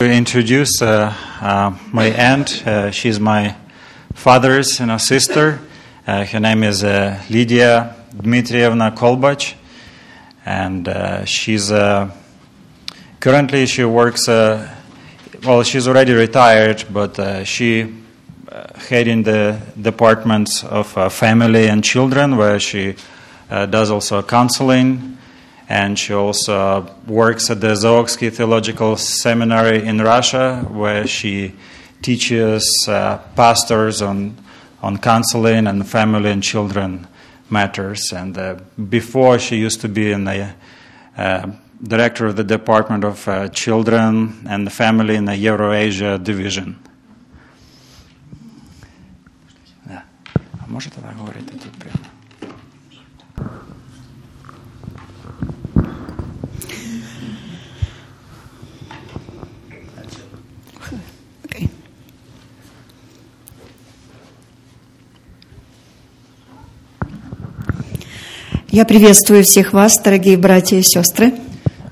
to introduce uh, uh, my aunt. Uh, she's my father's you know, sister. Uh, her name is uh, Lydia Dmitrievna Kolbach, and uh, she's currently she works. Well, she's already retired, but she head in the departments of family and children, where she does also counseling and she also works at the Zooksky Theological Seminary in Russia, where she teaches uh, pastors on on counseling and family and children matters. And uh, before, she used to be in the uh, director of the Department of uh, Children and Family in the Eurasia division. Да. А можете так говорити тут прямо? Я приветствую всех вас, дорогие братья и сестры.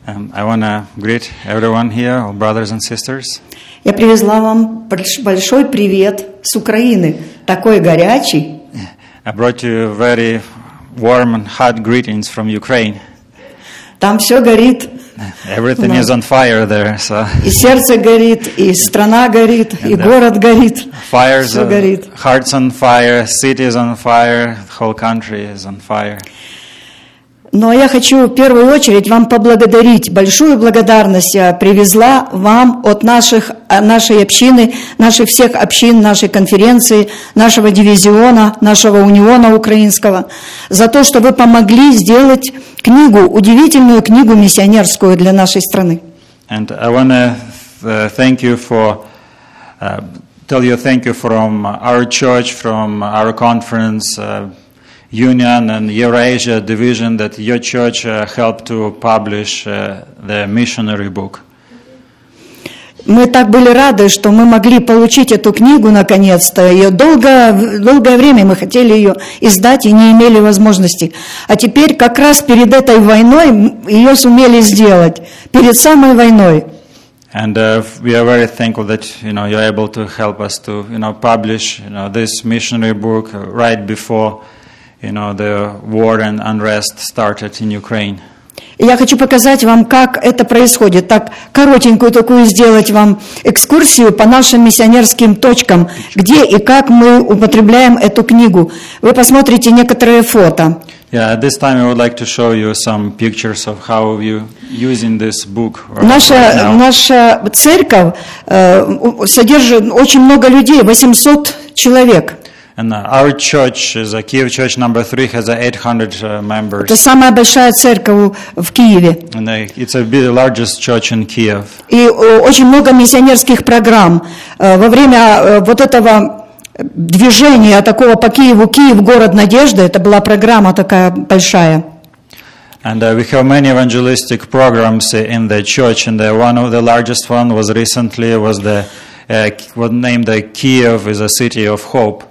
Um, I want to greet everyone here, all brothers and sisters. Я привезла вам больш- большой привет с Украины, такой горячий. I brought you very warm and hot greetings from Ukraine. Там все горит, Everything is on fire there, so и сердце горит, и страна горит, и Да. город горит. fires, Все uh, горит. hearts on fire, cities on fire, the whole country is on fire. Но я хочу в первую очередь вам поблагодарить. Большую благодарность я привезла вам от наших, а, нашей общины, наших всех общин, нашей конференции, нашего дивизиона, нашего униона украинского, за то, что вы помогли сделать книгу, удивительную книгу миссионерскую для нашей страны. And I want to uh, thank you for, uh, tell you thank you from our church, from our conference, uh, union and Eurasia division that your church uh, helped to publish uh, the missionary book. Мы так были рады, что мы могли получить эту книгу наконец-то. Ее долго, долгое время мы хотели ее издать и не имели возможности. А теперь как раз перед этой войной ее сумели сделать. Перед самой войной. And uh, we are very thankful that you know you're able to help us to you know publish you know this missionary book uh, right before you know the war and unrest started in Ukraine. Я хочу показать вам, как это происходит. Так, коротенькую такую сделать вам экскурсию по нашим миссионерским точкам, где и как мы употребляем эту книгу. Вы посмотрите некоторые фото. Yeah, at this time I would like to show you some pictures of how you using this book right Наша, now. наша церковь э, содержит очень много людей, 800 человек. And uh, our church is a Kiev church number three has uh, 800 uh, members. Это самая большая церковь в Киеве. And uh, it's a bit largest church in Kiev. И э, очень много миссионерских программ. Э, Во время э, вот этого движения такого по Киеву, Киев, город надежды, это была программа такая большая. And uh, we have many evangelistic programs uh, in the church, and uh, one of the largest one was recently was the uh, was named the Kiev is a city of hope.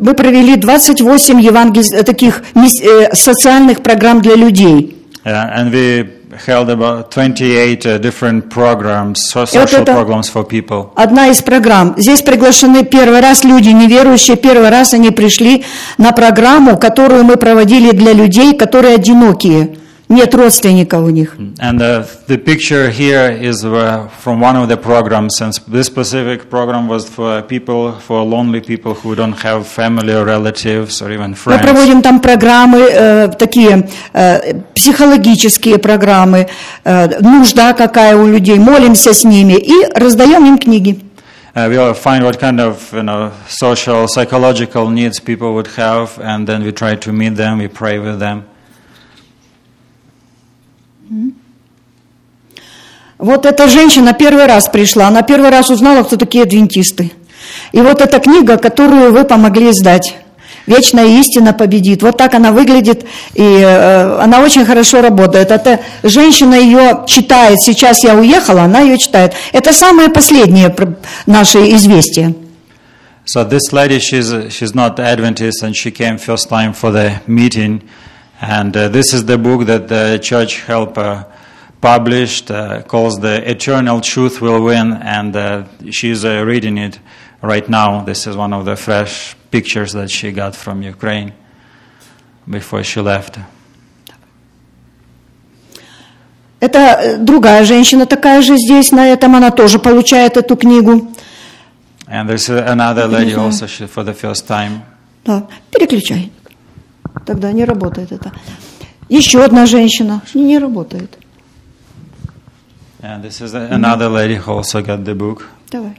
Мы, провели 28 евангель... таких э, социальных программ для людей. Uh, and we held about 28 uh, different programs, вот social programs for people. Одна из программ. Здесь приглашены первый раз люди неверующие, первый раз они пришли на программу, которую мы проводили для людей, которые одинокие. Нет родственников у них. And uh, the picture here is uh, from one of the programs, and this specific program was for people, for lonely people who don't have family or relatives or even Мы friends. проводим там программы, э, такие э, психологические программы, э, нужда какая у людей, молимся с ними и раздаем им книги. Uh, we find what kind of you know social, psychological needs people would have, and then we try to meet them. We pray with them. Вот эта женщина первый раз пришла, она первый раз узнала, кто такие адвентисты. И вот эта книга, которую вы помогли издать. Вечная истина победит. Вот так она выглядит, и э, она очень хорошо работает. Эта женщина ее читает. Сейчас я уехала, она ее читает. Это самое последнее про- наше известие. So this lady, she's she's not Adventist, and she came first time for the meeting, and uh, this is the book that the church helped uh, published uh, calls the eternal truth will win and uh, she's uh, reading it right now this is one of the fresh pictures that she got from ukraine before she left Это э, другая женщина такая же здесь, на этом она тоже получает эту книгу. and there's uh, another lady also she, for the first time Да, переключай. Тогда не работает это. Еще одна женщина. Не, работает. and this is another lady who also got the book Давай.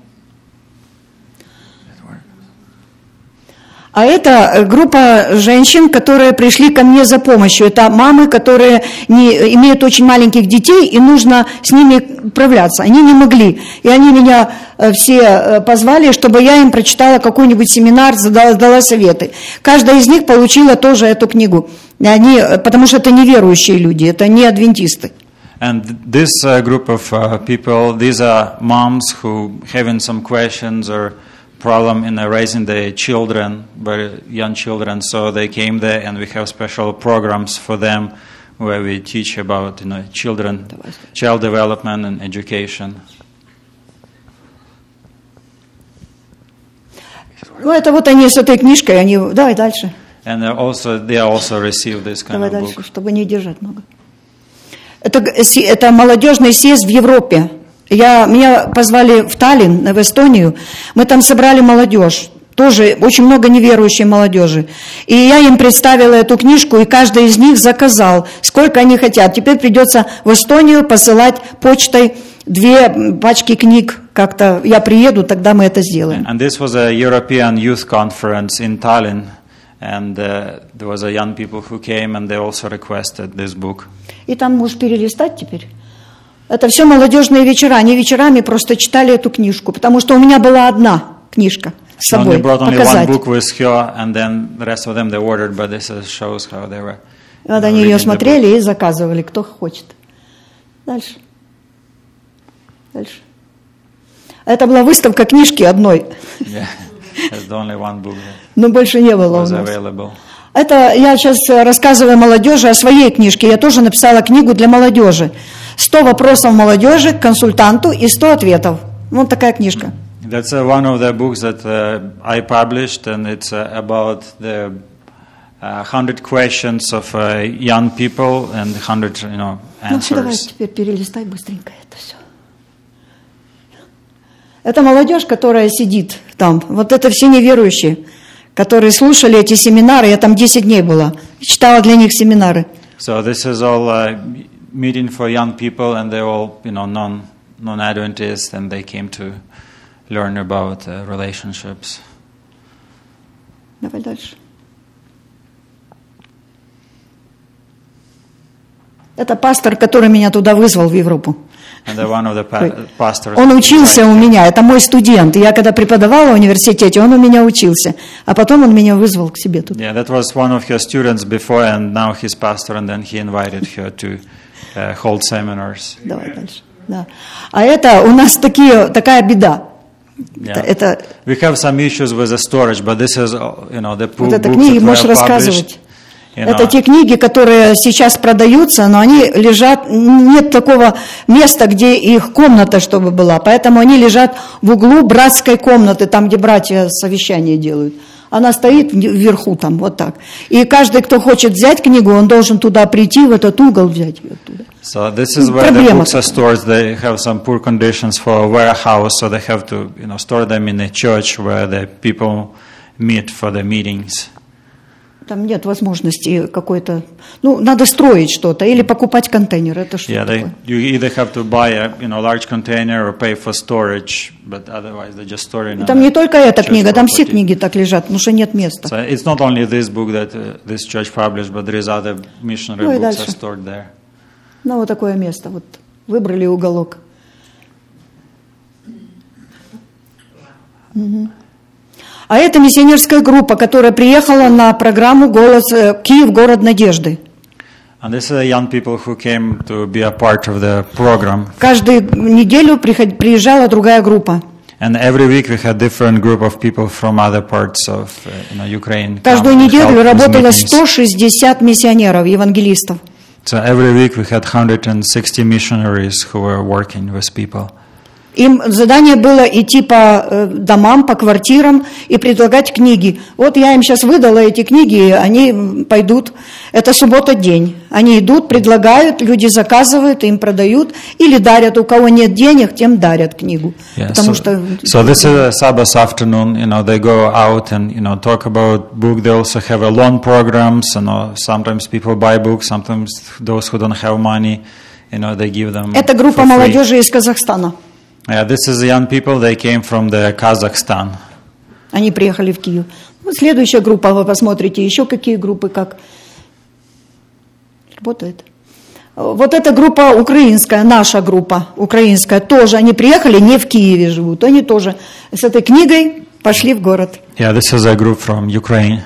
А это э, группа женщин, которые пришли ко мне за помощью. Это мамы, которые не, имеют очень маленьких детей, и нужно с ними управляться. Они не могли. И они меня э, все э, позвали, чтобы я им прочитала какой-нибудь семинар, задала, дала советы. Каждая из них получила тоже эту книгу. Они, потому что это неверующие люди, это не адвентисты. And this uh, group of uh, people, these are moms who having some questions or problem in uh, raising their children, very young children. So they came there, and we have special programs for them where we teach about you know children, child development and education. Ну, это вот они с этой книжкой, они... Давай дальше. And uh, also they also receive this kind Давай of дальше, book. чтобы не держать много. Это, это молодежный съезд в Европе. Я, меня позвали в Таллин, в Эстонию. Мы там собрали молодежь. Тоже очень много неверующей молодежи. И я им представила эту книжку, и каждый из них заказал, сколько они хотят. Теперь придется в Эстонию посылать почтой две пачки книг. Как-то я приеду, тогда мы это сделаем. And this was a European youth conference in Tallinn, and uh, there was a young people who came, and they also requested this book. И там можешь перелистать теперь. Это все молодежные вечера. Они вечерами просто читали эту книжку, потому что у меня была одна книжка с собой. показать. Вот они ее смотрели и заказывали, кто хочет. Дальше. Дальше. Это была выставка книжки одной. Yeah, но больше не было у нас. available. Это я сейчас рассказываю молодежи о своей книжке. Я тоже написала книгу для молодежи. 100 вопросов молодежи к консультанту и 100 ответов. Вот такая книжка. That's uh, one of the books that uh, I published, and it's uh, about the uh, hundred questions of uh, young people and hundred, you know, Ну, давай answers. теперь перелистай быстренько это все. Это молодежь, которая сидит там. Вот это все неверующие, которые слушали эти семинары. Я там 10 дней была. Читала для них семинары. So this is all uh, meeting for young people, and they're all, you know, non non-Adventists, and they came to learn about uh, relationships. Давай дальше. Это пастор, который меня туда вызвал в Европу. Он учился у меня, это мой студент. Я когда преподавала в университете, он у меня учился. А потом он меня вызвал к себе туда. Yeah, that was one of her students before, and now he's pastor, and then he invited her to uh, hold seminars. Давай дальше. Да. А это у нас такие, такая беда. Yeah. Это, We have some issues with the storage, but this is, you know, the вот это книги можешь рассказывать. you Это know. те книги, которые сейчас продаются, но они лежат, нет такого места, где их комната, чтобы была. Поэтому они лежат в углу братской комнаты, там, где братья совещания делают. Она стоит вверху там, вот так. И каждый, кто хочет взять книгу, он должен туда прийти, в этот угол взять ее оттуда. So this is Ну, where the проблема books are stored. They have some poor conditions for a warehouse, so they have to, you know, store them in a church where the people meet for the meetings. Там нет возможности какой-то... Ну, надо строить что-то или покупать контейнер. Это что Yeah, they, такое? you either have to buy a, you know, large container or pay for storage, but otherwise they just store in. Там не только эта книга, там все книги так лежат, потому что нет места. So it's not only this book that uh, this church published, but there is other missionary Ну books дальше. are stored there. Ну, вот такое место. Вот выбрали уголок. Мгм. А это миссионерская группа, которая приехала на программу «Голос э, Киев. Город надежды». And this is the young people who came to be a part of the program. Каждую неделю приезжала другая группа. And every week we had different group of people from other parts of uh, you know, Ukraine. Каждую неделю работало meetings. 160 миссионеров, евангелистов. So every week we had 160 missionaries who were working with people. Им задание было идти по э, домам, по квартирам и предлагать книги. Вот я им сейчас выдала эти книги, они пойдут. Это суббота-день. Они идут, предлагают, люди заказывают, им продают или дарят. У кого нет денег, тем дарят книгу. Yeah, Потому so, что so this is a Sabbath afternoon. You know, they go out and you know talk about book. They also have a loan programs. You know, sometimes people buy books. Sometimes those who don't have money, you know, they give them. это группа молодежи из Казахстана. Yeah, this is young people. They came from the Kazakhstan. Они приехали в Киев. Вот следующая группа, вы посмотрите, еще какие группы, как работает. Вот эта группа украинская, наша группа украинская, тоже они приехали, не в Киеве живут, они тоже с этой книгой пошли в город. Yeah, this is a group from Ukraine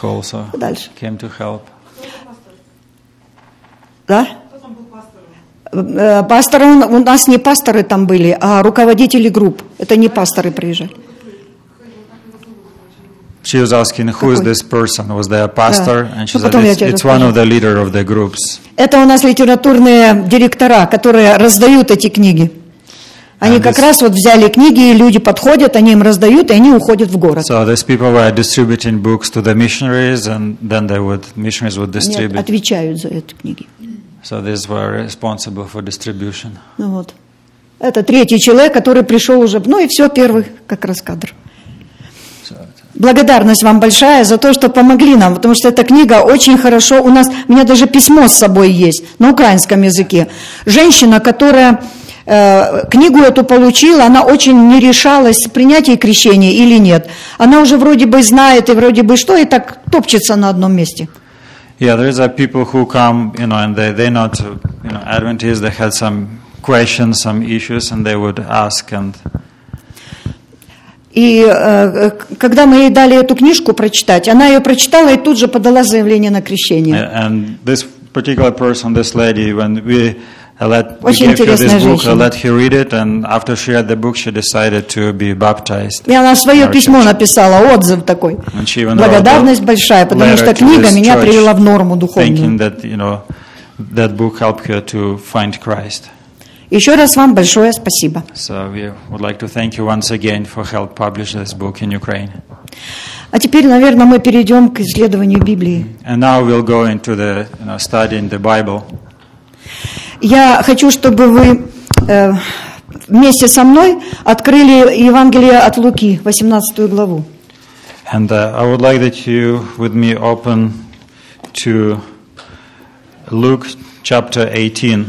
who also Дальше. came to help. Да? Э, Пасторы, у нас не пасторы там были, а руководители групп. Это не пасторы приезжали. She was asking who is this person? Was there a pastor? And she Ну, said it's, it's one of the leader of the groups. Это у нас литературные директора, которые раздают эти книги. Они как раз вот взяли книги, и люди подходят, они им раздают, и они уходят в город. So these people were distributing books to the missionaries, and then they would missionaries would distribute. отвечают за эти книги. So these were responsible for distribution. Ну вот. Это третий человек, который пришел уже, ну и все, первый как раз кадр. Благодарность вам большая за то, что помогли нам, потому что эта книга очень хорошо, у нас, у меня даже письмо с собой есть на украинском языке. Женщина, которая э, книгу эту получила, она очень не решалась, принять ей крещение или нет. Она уже вроде бы знает и вроде бы что, и так топчется на одном месте. yeah, there's a people who come, you know, and they they're not, uh, you know, Adventists. They had some questions, some issues, and they would ask, and И э, к- когда мы ей дали эту книжку прочитать, она ее прочитала и тут же подала заявление на крещение. and this particular person, this lady, when we uh, let Очень интересная book, uh, женщина. let her read it, and after she read the book, she decided to be baptized. И она свое in письмо church. написала, отзыв такой. And she even Благодарность большая, потому что книга меня привела в норму духовную. that you know that book helped her to find Christ. Еще раз вам большое спасибо. So we would like to thank you once again for help publish this book in Ukraine. А теперь, наверное, мы перейдем к исследованию Библии. And now we'll go into the you know, studying the Bible. Я хочу, чтобы вы э, вместе со мной открыли Евангелие от Луки, 18 главу. And uh, I would like that you, with me, open to Luke chapter 18.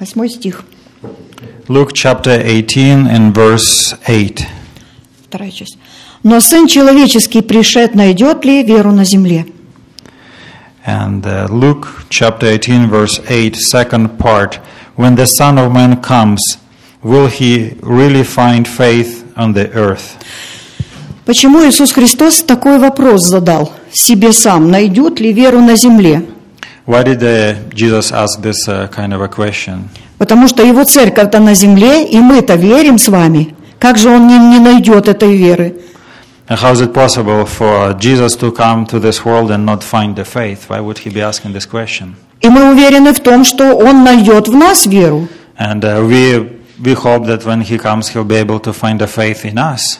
Восьмой стих, Luke chapter 18 and verse 8. вторая часть. «Но Сын Человеческий пришед, найдет ли веру на земле?» And uh, Luke chapter 18, verse 8, second part. When the Son of Man comes, will he really find faith on the earth? Почему Иисус Христос такой вопрос задал себе сам? Найдет ли веру на земле? Why did uh, Jesus ask this uh, kind of a question? Потому что Его церковь-то на земле, и мы-то верим с вами. Как же Он не, не найдет этой веры? And how is it possible for Jesus to come to this world and not find the faith? Why would he be asking this question? И мы уверены в том, что Он найдет в нас веру. And uh, we, we hope that when he comes, he'll be able to find the faith in us.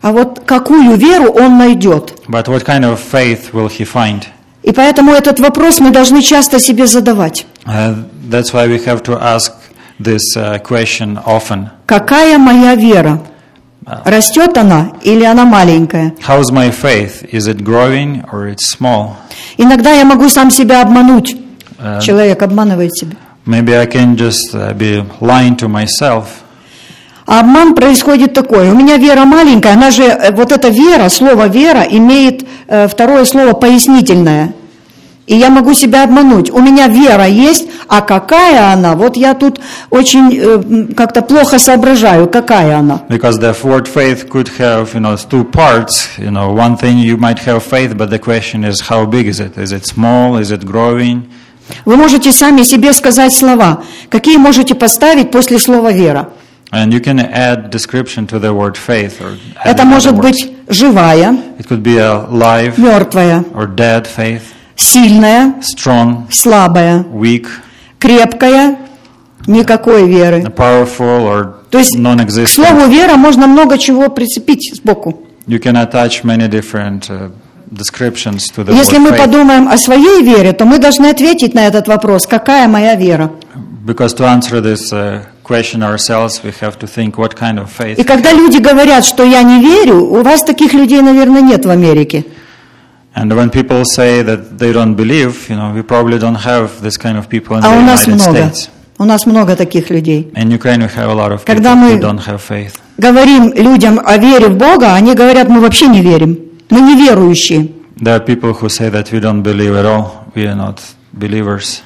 А вот какую веру Он найдет? But what kind of faith will he find? И поэтому этот вопрос мы должны часто себе задавать. Uh, that's why we have to ask this uh, question often. Какая моя вера? Растет она или она маленькая? How's my faith? Is it growing or it's small? Иногда я могу сам себя обмануть. Uh, Человек обманывает себя. maybe I can just uh, be lying to myself. А обман происходит такой. У меня вера маленькая, она же, э, вот эта вера, слово вера имеет э, второе слово пояснительное. И я могу себя обмануть. У меня вера есть, а какая она? Вот я тут очень э, как-то плохо соображаю, какая она. Because the word faith could have, you know, two parts. You know, one thing you might have faith, but the question is how big is it? Is it small? Is it growing? Вы можете сами себе сказать слова. Какие можете поставить после слова вера? And you can add description to the word faith or Это может быть живая, It could be a live мертвая, or dead faith, сильная, strong, слабая, weak, крепкая, никакой веры. powerful, or То есть к слову вера можно много чего прицепить сбоку. You can attach many different uh, descriptions to the Если мы подумаем о своей вере, то мы должны ответить на этот вопрос, какая моя вера. Because to answer this uh, question ourselves, we have to think what kind of faith. И когда люди говорят, что я не верю, у вас таких людей, наверное, нет в Америке. And when people say that they don't believe, you know, we probably don't have this kind of people in А the у нас United много. States. У нас много таких людей. In Ukraine, we have a lot of people Когда мы- who don't have faith. Говорим людям о вере в Бога, они говорят, мы вообще не верим. Мы неверующие. There are people who say that we don't believe at all. We are not believers.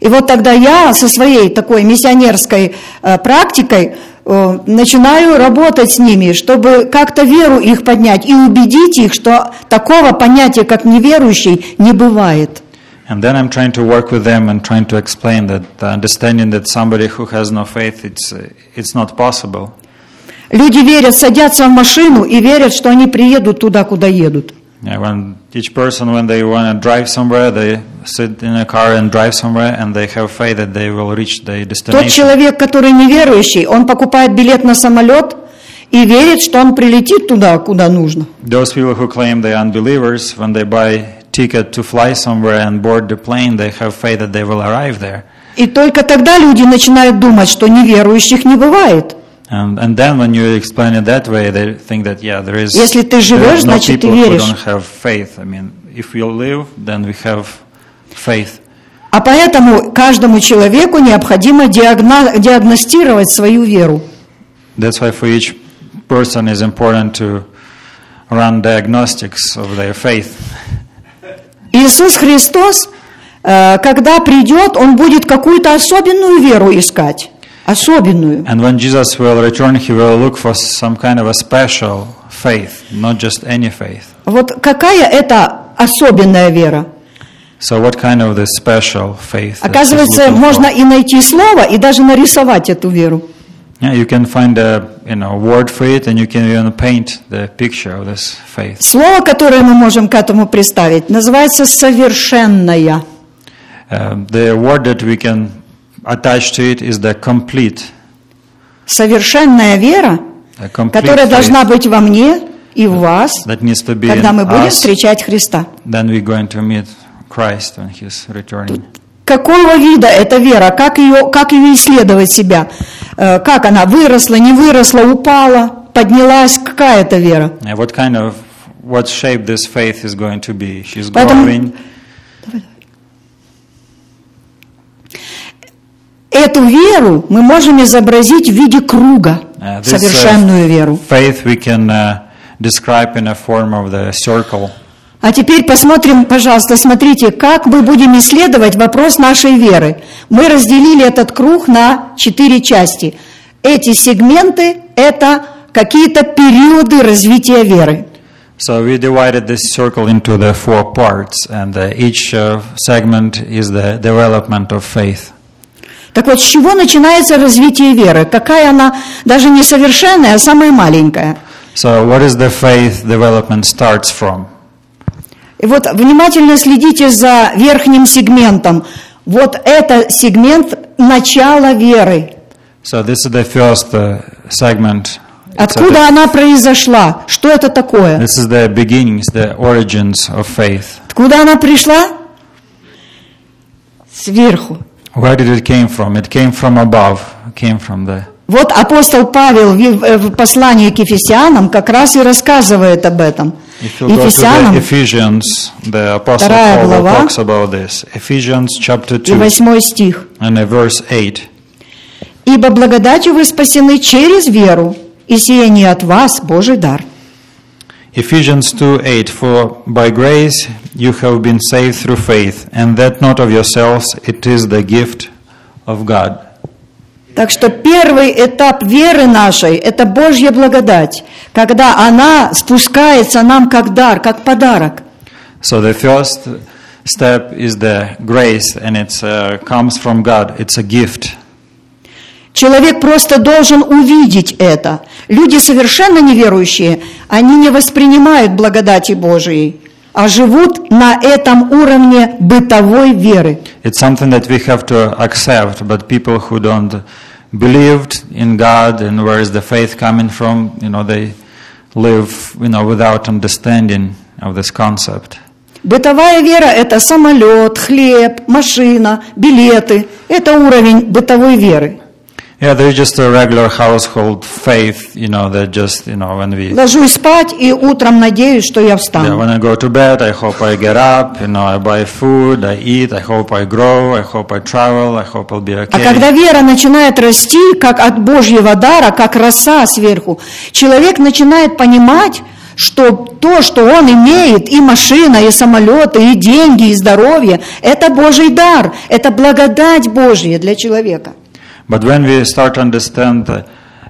И вот тогда я со своей такой миссионерской э, практикой э, начинаю работать с ними, чтобы как-то веру их поднять и убедить их, что такого понятия, как неверующий, не бывает. And then I'm trying to work with them and trying to explain that the understanding that somebody who has no faith, it's, uh, it's not possible. Люди верят, садятся в машину и верят, что они приедут туда, куда едут. Yeah, when each person, when they want to drive somewhere, they sit in a car and drive somewhere, and they have faith that they will reach Тот destination. человек, который неверующий, он покупает билет на самолет и верит, что он прилетит туда, куда нужно. Those people who claim they are unbelievers, when they buy ticket to fly somewhere and board the plane, they have faith that they will arrive there. И только тогда люди начинают думать, что неверующих не бывает. And, and then when you explain it that way, they think that yeah, there is Если ты живешь, значит, ты веришь. А поэтому каждому человеку необходимо диагностировать свою веру. That's why for each person is important to run diagnostics of their faith. Иисус Христос, э, когда придет, Он будет какую-то особенную веру искать. Особенную. And when Jesus will return, he will look for some kind of a special faith, not just any faith. Вот какая это особенная вера? So what kind of this special faith? Оказывается, можно и найти слово, и даже нарисовать эту веру. Yeah, you can find a you know word for it, and you can even paint the picture of this faith. Слово, которое мы можем к этому представить, называется «совершенная». Uh, the word that we can attach to it is the complete, Совершенная вера, которая faith должна быть во мне и в вас, когда мы будем us. встречать Христа. Then we're going to meet Christ when He's returning. Какого вида эта вера? Как ее, как ее исследовать себя? Э, Как она выросла, не выросла, упала, поднялась? Какая это вера? What kind of what shape this faith is going to be? She's Поэтому- Эту веру мы можем изобразить в виде круга, Uh, this, uh, совершенную веру. faith we can uh, describe in a form of the circle. А теперь посмотрим, пожалуйста, смотрите, как мы будем исследовать вопрос нашей веры. Мы разделили этот круг на четыре части. Эти сегменты – это какие-то периоды развития веры. So we divided this circle into the four parts, and uh, each uh, segment is the development of faith. Так вот, с чего начинается развитие веры? Какая она, даже не совершенная, а самая маленькая? So what is the faith development starts from? И вот внимательно следите за верхним сегментом. Вот это сегмент начала веры. So this is the first uh, segment. Откуда она произошла? Что это такое? this is the beginnings, the origins of faith. Откуда она пришла? Сверху. Where did it came from? It came from above. It came from the. Вот апостол Павел в э, в послании к Ефесянам как раз и рассказывает об этом. Ефесянам the Ephesians, the Apostle Вторая Paul глава. talks about this. Ephesians chapter и 2 восьмой стих. and verse 8. «Ибо благодатью вы спасены через веру, и сие не от вас, Божий дар». Ephesians 2 8 For by grace you have been saved through faith, and that not of yourselves, it is the gift of God. Так что первый этап веры нашей – это Божья благодать, когда она спускается нам как дар, как подарок. So the first step is the grace, and it uh, comes from God. It's a gift. Человек просто должен увидеть это. Люди совершенно неверующие, они не воспринимают благодати Божией, а живут на этом уровне бытовой веры. It's something that we have to accept, but people who don't believed in God and where is the faith coming from, you know, they live, you know, without understanding of this concept. Бытовая вера – это самолет, хлеб, машина, билеты. Это уровень бытовой веры. Yeah, there's just a regular household faith, you know, that just, you know, when we, Ложусь спать и утром надеюсь, что я yeah, встану. when I go to bed, I hope I get up, you know, I buy food, I eat, I hope I grow, I hope I travel, I hope I'll be А okay. когда вера начинает расти, как от Божьего дара, как роса сверху, человек начинает понимать, что то, что он имеет, и машина, и самолеты, и деньги, и здоровье, это Божий дар, это благодать Божья для человека. But when we start to understand uh,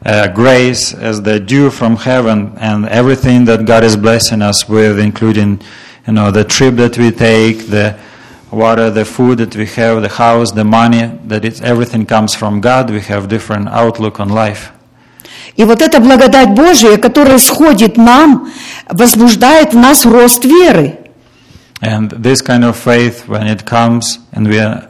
uh, grace as the dew from heaven and everything that God is blessing us with, including, you know, the trip that we take, the water, the food that we have, the house, the money, that it's, everything comes from God, we have different outlook on life. И вот эта благодать Божия, которая сходит нам, возбуждает в нас рост веры. And this kind of faith, when it comes and we, are,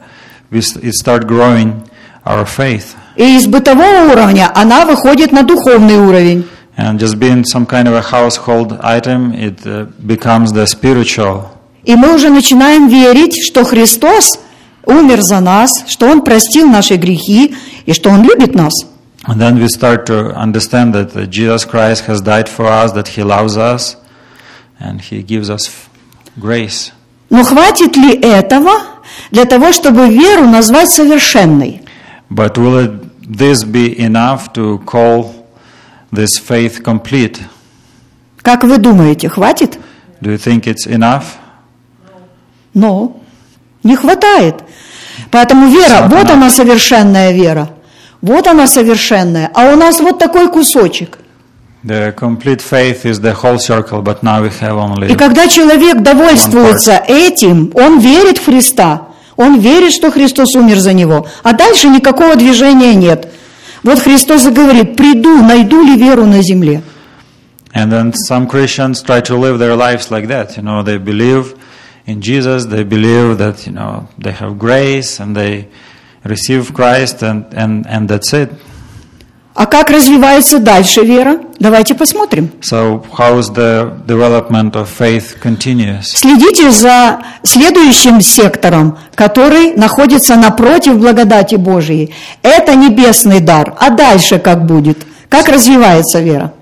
we s- it start growing our faith. И из бытового уровня она выходит на духовный уровень. And just being some kind of a household item, it uh, becomes the spiritual И мы уже начинаем верить, что Христос умер за нас, что Он простил наши грехи и что Он любит нас. And then we start to understand that uh, Jesus Christ has died for us, that He loves us, and He gives us grace. Но хватит ли этого для того, чтобы веру назвать совершенной? But will it, this be enough to call this faith complete? Как вы думаете, хватит? Do you think it's enough? Но не хватает. Поэтому вера, вот enough. она совершенная вера. Вот она совершенная. А у нас вот такой кусочек. The complete faith is the whole circle, but now we have only. И когда человек довольствуется этим, он верит в Христа, он верит, что Христос умер за него, а дальше никакого движения нет. Вот Христос и говорит, приду, найду ли веру на земле. And then some Christians try to live their lives like that. You know, they believe in Jesus, they believe that, you know, they have grace and they receive Christ and, and, and that's it. А как развивается дальше вера? Давайте посмотрим. So how is the development of faith continues? Следите за следующим сектором, который находится напротив благодати Божией. Это небесный дар. А дальше как будет? Как развивается вера?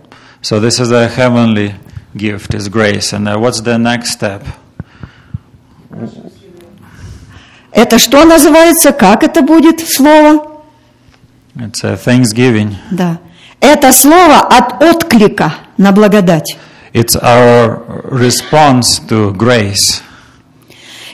So this is the heavenly gift, is grace. And uh, what's the next step? Это что называется? Как это будет слово? It's uh, thanksgiving. Да. Это слово от отклика на благодать. It's our response to grace.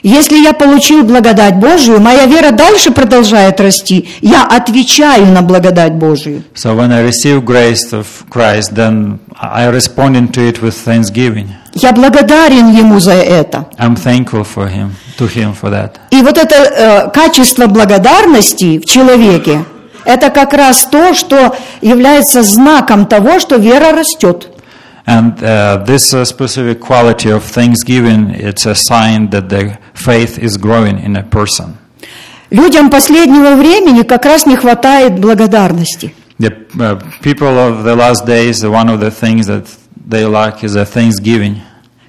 Если я получил благодать Божию, моя вера дальше продолжает расти. Я отвечаю на благодать Божию. So when I receive grace of Christ, then I respond into it with thanksgiving. Я благодарен Ему за это. I'm thankful for Him, to Him for that. И вот это э, качество благодарности в человеке, это как раз то, что является знаком того, что вера растет. And uh, this uh, specific quality of thanksgiving, it's a sign that the faith is growing in a person. Людям последнего времени как раз не хватает благодарности. The uh, people of the last days, one of the things that they lack is a thanksgiving.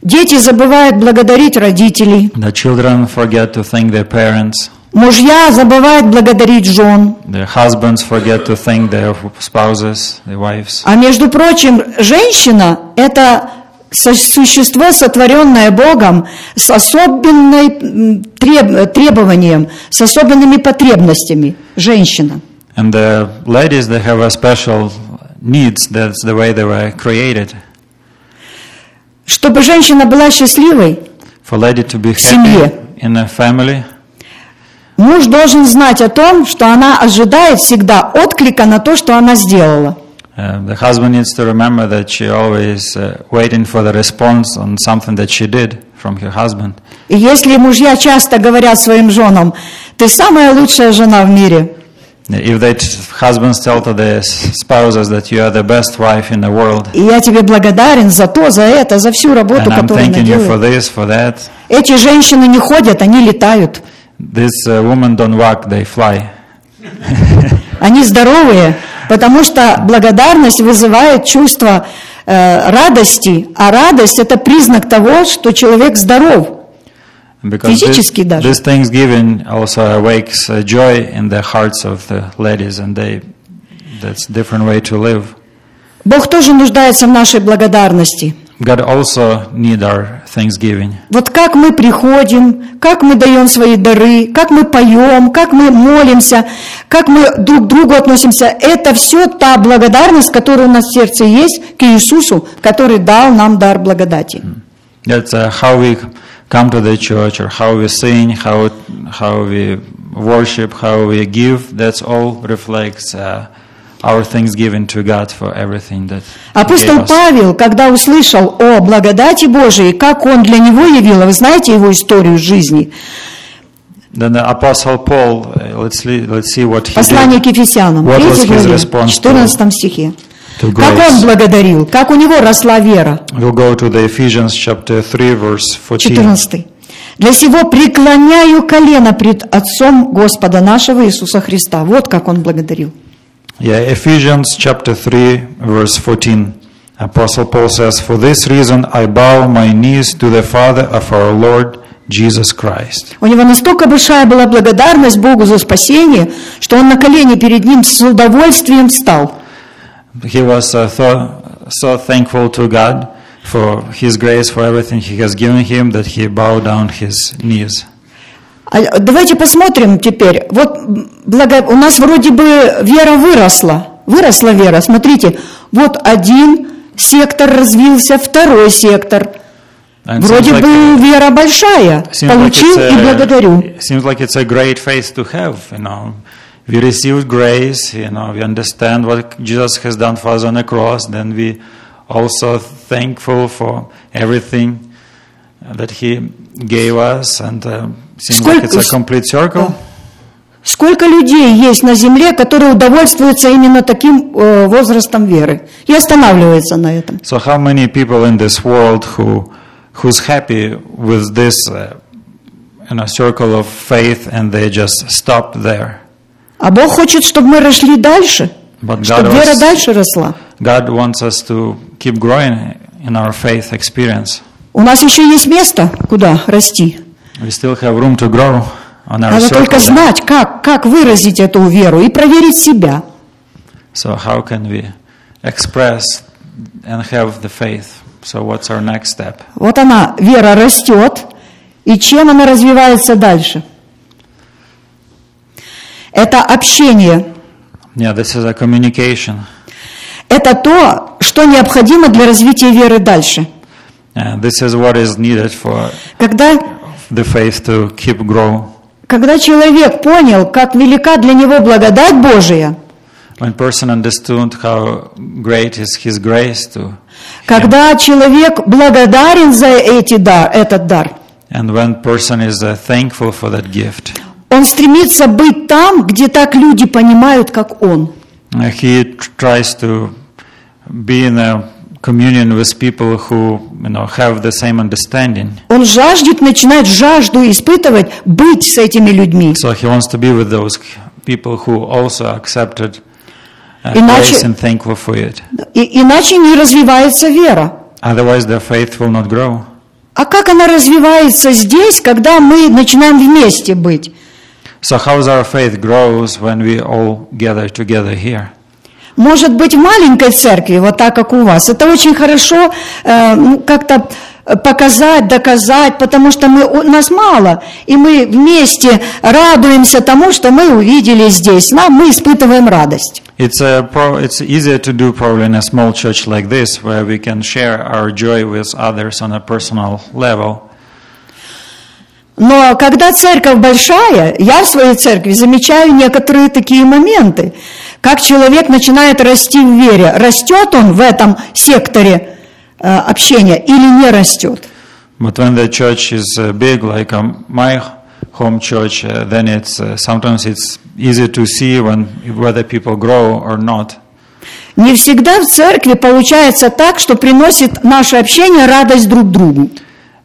Дети забывают благодарить родителей. The children forget to thank their parents. Мужья забывают благодарить жен. Husbands forget to thank their spouses, their wives. А между прочим, женщина – это существо, сотворенное Богом, с особенной м, треб- требованием, с особенными потребностями. Женщина. And the ladies, they have a special needs. That's the way they were created. Чтобы женщина была счастливой, For lady to be семье. happy in a family, муж должен знать о том, что она ожидает всегда отклика на то, что она сделала. uh, the husband needs to remember that she always uh, waiting for the response on something that she did from her husband. И если мужья часто говорят своим женам, ты самая лучшая жена в мире, If they t- husbands tell to their spouses that you are the best wife in the world, И я тебе благодарен за то, за это, за всю работу, and которую она thanking you for делает. this, for that. Эти женщины не ходят, они летают. These uh, women don't walk, they fly. Они здоровые, потому что благодарность вызывает чувство э, радости, а радость это признак того, что человек здоров. Because this, Физически даже. this Thanksgiving also awakes uh, joy in the hearts of the ladies, and they that's a different way to live. Бог тоже нуждается в нашей благодарности. God also need our Thanksgiving. Вот как мы приходим, как мы даем свои дары, как мы поем, как мы молимся, как мы друг к другу относимся, это все та благодарность, которая у нас в сердце есть к Иисусу, который дал нам дар благодати. That's uh, how we come to the church, or how we sing, how how we worship, how we give. That's all reflects uh, our thanksgiving to God for everything that He gave Апостол. Павел, когда услышал о благодати Божией, как он для него явил, а вы знаете его историю жизни, Then the Apostle Paul, uh, let's le- let's see what he послание к Ефесянам, What was 3 his главе, response to- 14 стихе. Как он благодарил, как у него росла вера. We'll go to the Ephesians chapter 3, verse 14. 14. Для сего преклоняю колено пред Отцом Господа нашего Иисуса Христа. Вот как он благодарил. Yeah, Ephesians chapter 3, verse 14. Apostle Paul says, For this reason I bow my knees to the Father of our Lord Jesus Christ. У него настолько большая была благодарность Богу за спасение, что он на колени перед ним с удовольствием встал. He was uh, so, so thankful to God for His grace, for everything He has given him, that he bowed down his knees. А Давайте посмотрим теперь. Вот благо- у нас вроде бы вера выросла. Выросла вера. Смотрите, вот один сектор развился, второй сектор. And Вроде like, бы вера большая. seems like Получил it's и a- благодарю. Seems like it's a great faith to have, you know. We received grace, you know, we understand what Jesus has done for us on the cross, then we also thankful for everything that He gave us, and uh, seems like it's a Сколько- complete circle. Сколько людей есть на земле, которые удовольствуются именно таким э, возрастом веры и останавливаются на этом. So how many people in this world who who's happy with this uh, you know, circle of faith and they just stop there? А Бог хочет, чтобы мы росли дальше, But God чтобы вера was- дальше росла. God wants us to keep growing in our faith experience. У нас еще есть место, куда расти. We still have room to grow on our Надо только знать, как, как выразить эту веру и проверить себя. So how can we express and have the faith? So what's our next step? Вот она, вера растет, и чем она развивается дальше? Это общение. Yeah, this is a communication. Это то, что необходимо для развития веры дальше. And this is what is needed for Когда, the faith to keep grow. когда человек понял, как велика для него благодать Божия, When person understood how great is His grace to, когда человек благодарен за эти дар, этот дар, and when person is uh, thankful for that gift, он стремится быть там, где так люди понимают, как он. uh, he tr- tries to be in a communion with people who you know have the same understanding. Он жаждет, начинает жажду испытывать быть с этими людьми. So he wants to be with those people who also accepted uh, Иначе- grace and thankful for it. И- иначе не развивается вера. Otherwise, their faith will not grow. А как она развивается здесь, когда мы начинаем вместе быть? So how is our faith grows when we all gather together here? Может быть, в маленькой церкви, вот так, как у вас. Это очень хорошо э, ну, как-то показать, доказать, потому что мы, у нас мало, и мы вместе радуемся тому, что мы увидели здесь. Нам мы испытываем радость. It's a it's easier to do probably in a small church like this, where we can share our joy with others on a personal level. Но когда церковь большая, я в своей церкви замечаю некоторые такие моменты, как человек начинает расти в вере. Растет он в этом секторе э, общения или не растет? But when the church is big, like um, my home church, uh, then it's uh, sometimes it's easy to see when whether people grow or not. Не всегда в церкви получается так, что приносит наше общение радость друг другу.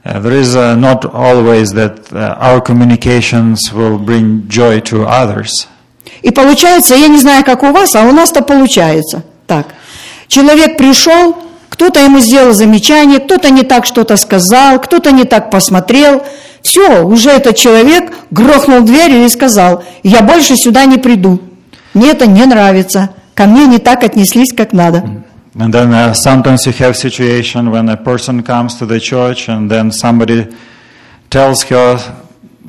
Uh, there is uh, not always that uh, our communications will bring joy to others. И получается, я не знаю, как у вас, а у нас-то получается так. Человек пришел, кто-то ему сделал замечание, кто-то не так что-то сказал, кто-то не так посмотрел. Все, уже этот человек грохнул дверью и сказал, я больше сюда не приду. Мне это не нравится. Ко мне не так отнеслись, как надо. And then uh, sometimes you have situation when a person comes to the church and then somebody tells her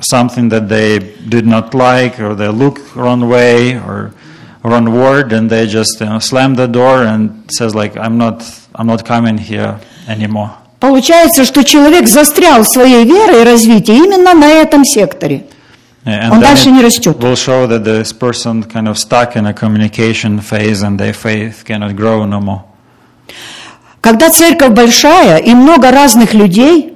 something that they did not like or they look wrong way or wrong word and they just you know, slam the door and says like I'm not I'm not coming here anymore. Получается, что человек застрял в своей вере и развитии именно на этом секторе. And Он then дальше it не растет. will show that this person kind of stuck in a communication phase and their faith cannot grow no more. Когда церковь большая и много разных людей,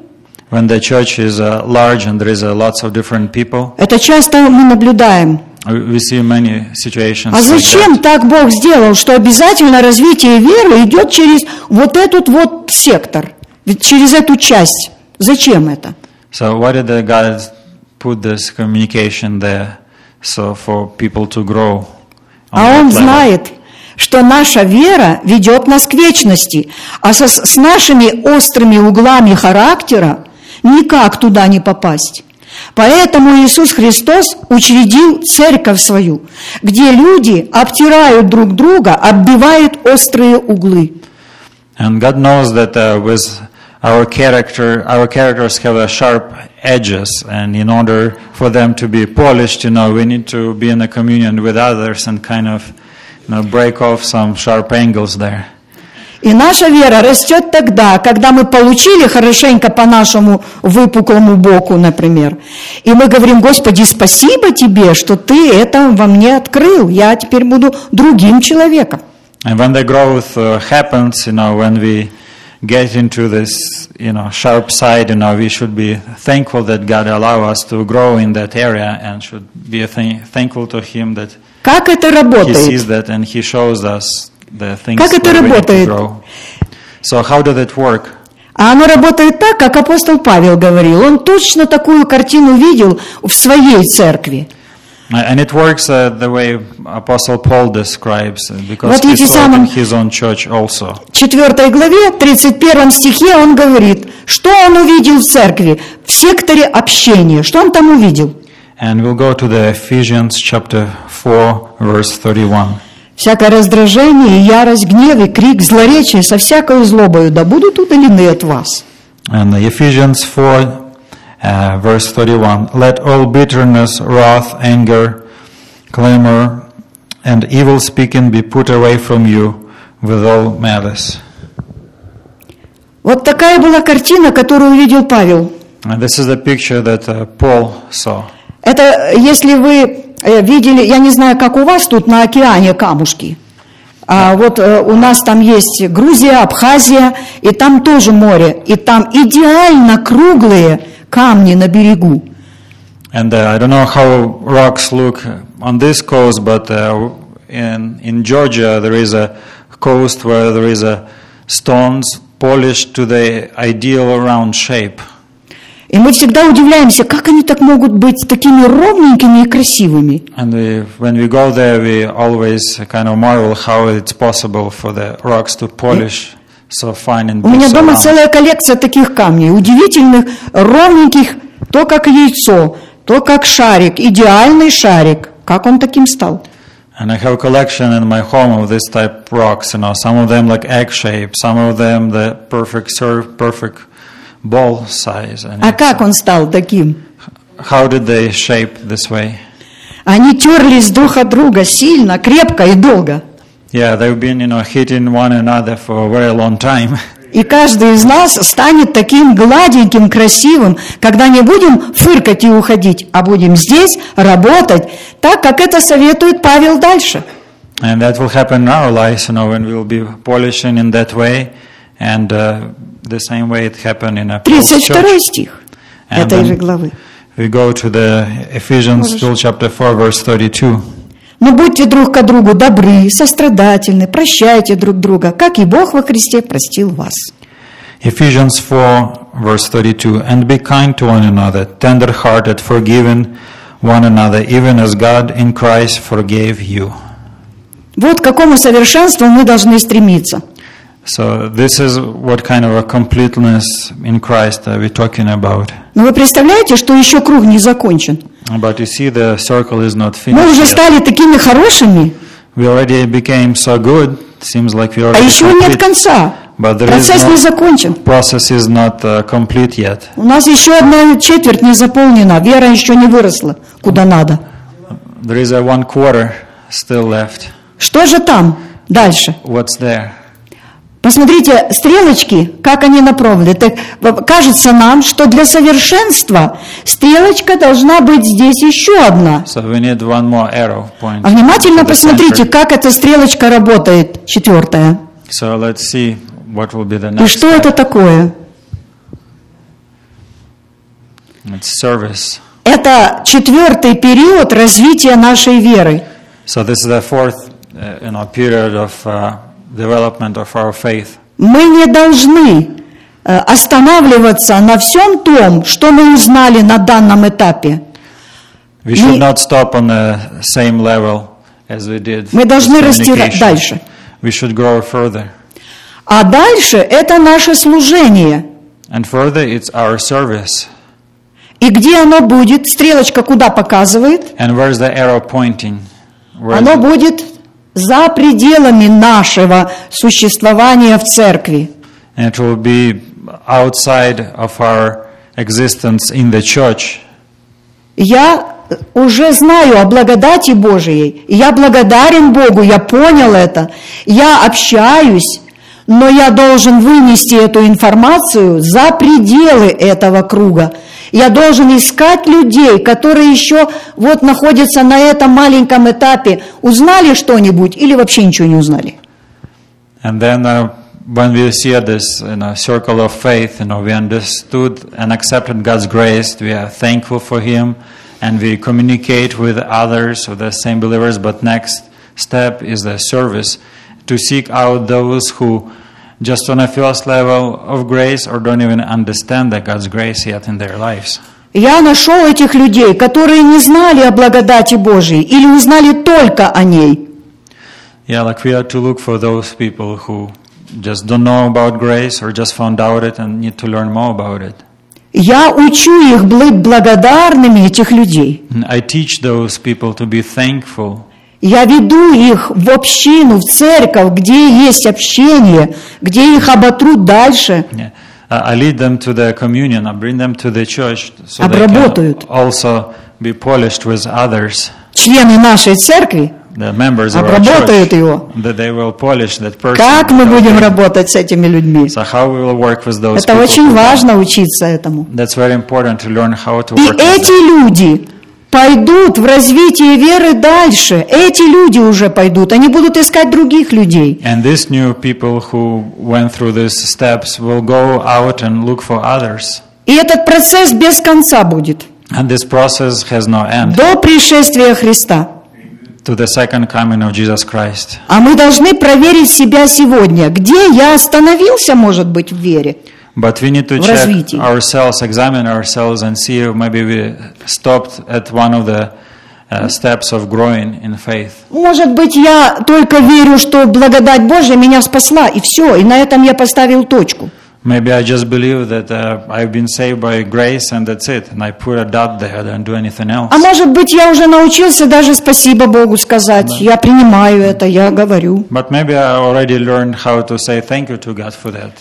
When the church is uh, large and there is uh, lots of different people, это часто мы наблюдаем. we we see many situations. А like зачем that. так Бог сделал, что обязательно развитие веры идет через вот этот вот сектор, через эту часть? Зачем это? So why did the God put this communication there? So for people to grow. А Он знает, что наша вера ведет нас к вечности, а со- с нашими острыми углами характера никак туда не попасть. Поэтому Иисус Христос учредил церковь свою, где люди обтирают друг друга, оббивают острые углы. And God knows that uh, with our character, our characters have uh, sharp edges, and in order for them to be polished, you know, we need to be in a communion with others and kind of, break off some sharp angles there. И наша вера растет тогда, когда мы получили хорошенько по нашему выпуклому боку, например. И мы говорим, Господи, спасибо Тебе, что Ты это во мне открыл. Я теперь буду другим человеком. And when the growth uh, happens, you know, when we get into this, you know, sharp side, you know, we should be thankful that God allow us to grow in that area and should be th- thankful to Him that Как это He работает? sees that and He shows us the things Как это работает? So how did it work? А оно работает так, как апостол Павел говорил. Он точно такую картину видел в своей церкви. And it works uh, the way Apostle Paul describes, uh, because Вот he saw it in his own church also. В 4 главе, 31 стихе он говорит, что он увидел в церкви, в секторе общения. Что он там увидел? And we'll go to the Ephesians chapter 4, verse 31. Всякое раздражение, и ярость, гнев, и крик, злоречие со всякою злобою, да будут удалены от вас. And Ephesians 4, uh, verse 31. Let all bitterness, wrath, anger, clamor, and evil speaking be put away from you with all malice. Вот такая была картина, которую увидел Павел. And this is the picture that uh, Paul saw. Это если вы э, видели, я не знаю, как у вас тут на океане камушки. А вот э, у нас там есть Грузия, Абхазия, и там тоже море, и там идеально круглые камни на берегу. And uh, I don't know how rocks look on this coast, but uh, in in Georgia there is a coast where there is a stones polished to the ideal round shape. И мы всегда удивляемся, как они так могут быть такими ровненькими и красивыми. And we, when we go there, we always kind of marvel how it's possible for the rocks to polish so fine and У меня дома round. целая коллекция таких камней, удивительных, ровненьких, то как яйцо, то как шарик, идеальный шарик. Как он таким стал? And I have a collection in my home of this type rocks. You know, some of them like egg shape, some of them the perfect serve, perfect ball size. А как он стал таким? how did they shape this way? Они терлись друг от друга сильно, крепко и долго. Yeah, they've been you know hitting one another for a very long time. И каждый из нас станет таким гладеньким, красивым, когда не будем фыркать и уходить, а будем здесь работать, так как это советует Павел дальше. And that will happen in our lives, you know, when we will be polishing in that way, and uh, the same way it happened in a Paul's 32 church. стих этой же главы. We go to the Ephesians still chapter 4, verse 32. Но будьте друг к другу добры, сострадательны, прощайте друг друга, как и Бог во Христе простил вас. Ephesians 4, verse 32 And be kind to one another, tender hearted, forgiving one another, even as God in Christ forgave you. Вот к какому совершенству мы должны стремиться. So, this is what kind of a completeness in Christ are we talking about. Но вы представляете, что еще круг не закончен? But you see, the circle is not Мы уже finished. Стали такими хорошими, We already became so good. Seems like we а already еще нет complete. конца. But there is Процесс не закончен. process is not uh, complete yet. У нас еще одна четверть не заполнена, вера еще не выросла куда надо. There is a one quarter still left. Что же там дальше? What's there? Посмотрите, стрелочки, как они направлены. Так, кажется нам, что для совершенства стрелочка должна быть здесь еще одна. So we need one more arrow point. А внимательно посмотрите, как эта стрелочка работает, четвертая. So let's see what will be the И next что step. это такое? It's service. Это четвертый период развития нашей веры. So this is the fourth, uh, you know, period of uh, development of our faith. Мы не должны э, останавливаться на всем том, что мы узнали на данном этапе. We should Мы- not stop on the same level as we did. Мы with должны расти дальше. We should grow further. А дальше это наше служение. And further, it's our service. И где оно будет? Стрелочка куда показывает? And where's the arrow pointing? Where's Оно будет за пределами нашего существования в церкви. And it will be outside of our existence in the church. Я уже знаю о благодати Божией, и я благодарен Богу, я понял это, я общаюсь, но я должен вынести эту информацию за пределы этого круга. Я должен искать людей, которые еще вот находятся на этом маленьком этапе, узнали что-нибудь или вообще ничего не узнали. And then uh, when we see this you know, circle of faith, you know, we understood and accepted God's grace, we are thankful for Him, and we communicate with others, with the same believers. But next step is the service to seek out those who just on a first level of grace or don't even understand that God's grace yet in their lives. Я нашел этих людей, которые не знали о благодати Божией или узнали только о ней. Yeah, like we are to look for those people who just don't know about grace or just found out it and need to learn more about it. Я учу их быть благодарными, этих людей. And I teach those people to be thankful. Я веду их в общину, в церковь, где есть общение, где их оботрут дальше. Yeah. Uh, I lead them to the communion. I bring them to the church so they Обработают. can also be polished with others, Члены нашей церкви, the members of our Обработают church, его. that they will polish that person. как мы будем работать с этими людьми. So how we will work with those Это очень важно учиться этому. That's very important to learn how to И work with эти them. люди пойдут в развитие веры дальше. Эти люди уже пойдут. Они будут искать других людей. And these new people who went through these steps will go out and look for others. И этот процесс без конца будет. And this process has no end До пришествия Христа. to the second coming of Jesus Christ. А мы должны проверить себя сегодня. Где я остановился, может быть, в вере? But we need to В check развитии. ourselves, examine ourselves, and see if maybe we stopped at one of the uh, steps of growing in faith. Может быть, я только верю, что благодать Божья меня спасла, и все, и на этом я поставил точку. Maybe I just believe that uh, I've been saved by grace and that's it, and I put a dot there, don't do anything else. А может быть, я уже научился даже спасибо Богу сказать. Я принимаю это, я говорю. But maybe I already learned how to say thank you to God for that.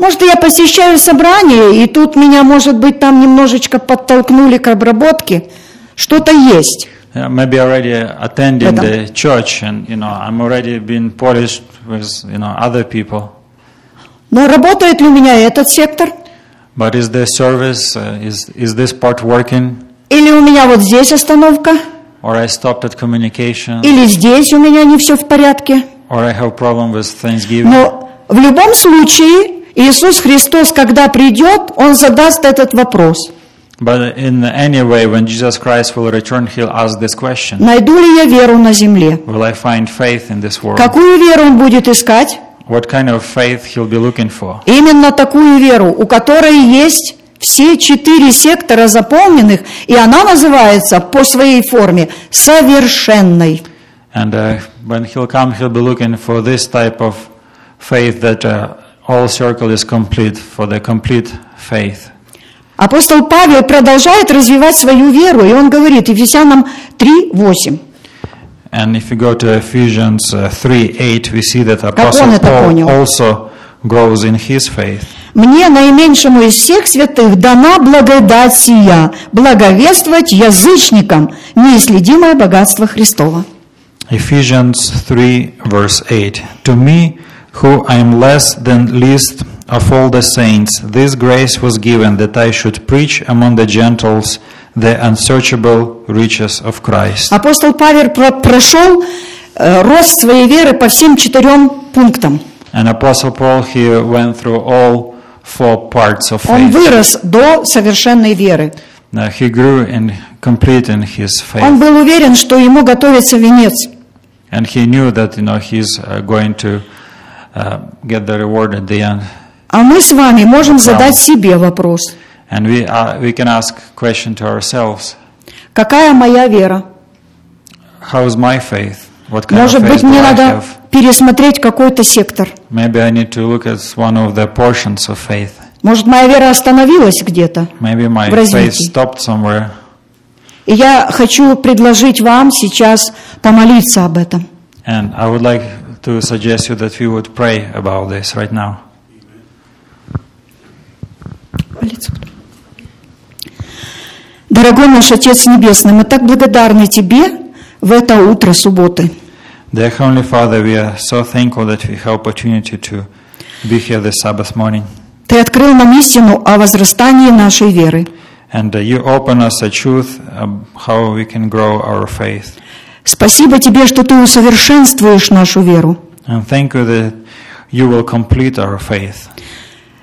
Может, я посещаю собрание, и тут меня, может быть, там немножечко подтолкнули к обработке. Что-то есть. Yeah, maybe already attending the church, and you know I'm already been polished with you know other people. Но работает ли у меня этот сектор? But is the service uh, is is this part working, Или у меня вот здесь остановка? or I stopped at communication, Или здесь у меня не все в порядке? or I have problem with Thanksgiving? Но в любом случае Иисус Христос, когда придет, Он задаст этот вопрос. But in any way, when Jesus Christ will return, he'll ask this question Найду ли я веру на земле? Will I find faith in this world? Какую веру он будет искать? What kind of faith he'll be looking for? Именно такую веру, у которой есть все четыре сектора заполненных, и она называется по своей форме совершенной. And uh, when he'll come, he'll be looking for this type of faith that uh, all circle is complete, for the complete faith. Апостол Павел продолжает развивать свою веру, и он говорит, Ефесянам 3:8. And if you go to Ephesians uh, 3 8, we see that Apostle Paul also grows in his faith. «Мне, наименьшему из всех святых, дана благодать сия, благовествовать язычникам неисследимое богатство Христова». Ephesians 3, verse 8. To me, who I am less than least of all the saints, this grace was given that I should preach among the Gentiles the unsearchable riches of Christ. Апостол Павел про- прошел э, рост своей веры по всем четырем пунктам. And Apostle Paul here went through all four parts of Он faith. вырос до совершенной веры. Now, he grew in complete in his Он faith. был уверен, что ему готовится венец. And he knew that you know he's uh, going to uh, get the reward at the end. А мы с вами можем задать себе вопрос. And we, uh, we can ask question to ourselves, Какая моя вера? how is my faith? What kind Может of faith быть, do мне надо пересмотреть какой-то сектор. Maybe I need to look at one of the portions of faith. Может, моя вера остановилась где-то. Maybe my В развитии. faith stopped somewhere. И я хочу предложить вам сейчас помолиться об этом. And I would like to suggest you that we would pray about this right now. Молиться буду. Дорогой наш Отец Небесный, мы так благодарны Тебе в это утро субботы. Dear Heavenly Father, we are so thankful that we have opportunity to be here this Sabbath morning. Ты открыл нам истину о возрастании нашей веры. And uh, you open us a truth um, how we can grow our faith. Спасибо Тебе, что Ты усовершенствуешь нашу веру. And thank you that you will complete our faith.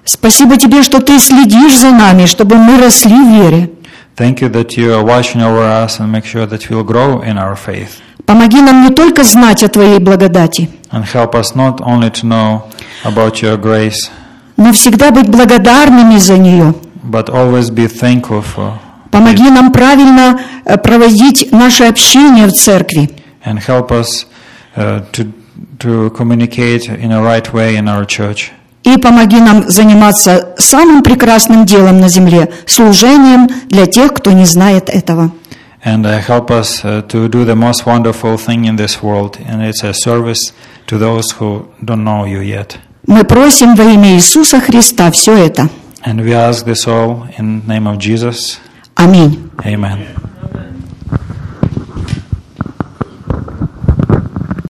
Спасибо Тебе, что Ты следишь за нами, чтобы мы росли в вере. Thank you that you are watching over us and make sure that we'll grow in our faith. Помоги нам не только знать о Твоей благодати, And help us not only to know about your grace, но всегда быть благодарными за нее. but always be thankful for Помоги нам правильно э, проводить наше общение в церкви. and help us uh, to, to communicate in a right way in our church. И помоги нам заниматься самым прекрасным делом на земле – служением для тех, кто не знает этого. And uh, help us uh, to do the most wonderful thing in this world, and it's a service to those who don't know you yet. Мы просим во имя Иисуса Христа все это. And we ask this all in the name of Jesus. Amém. Amen.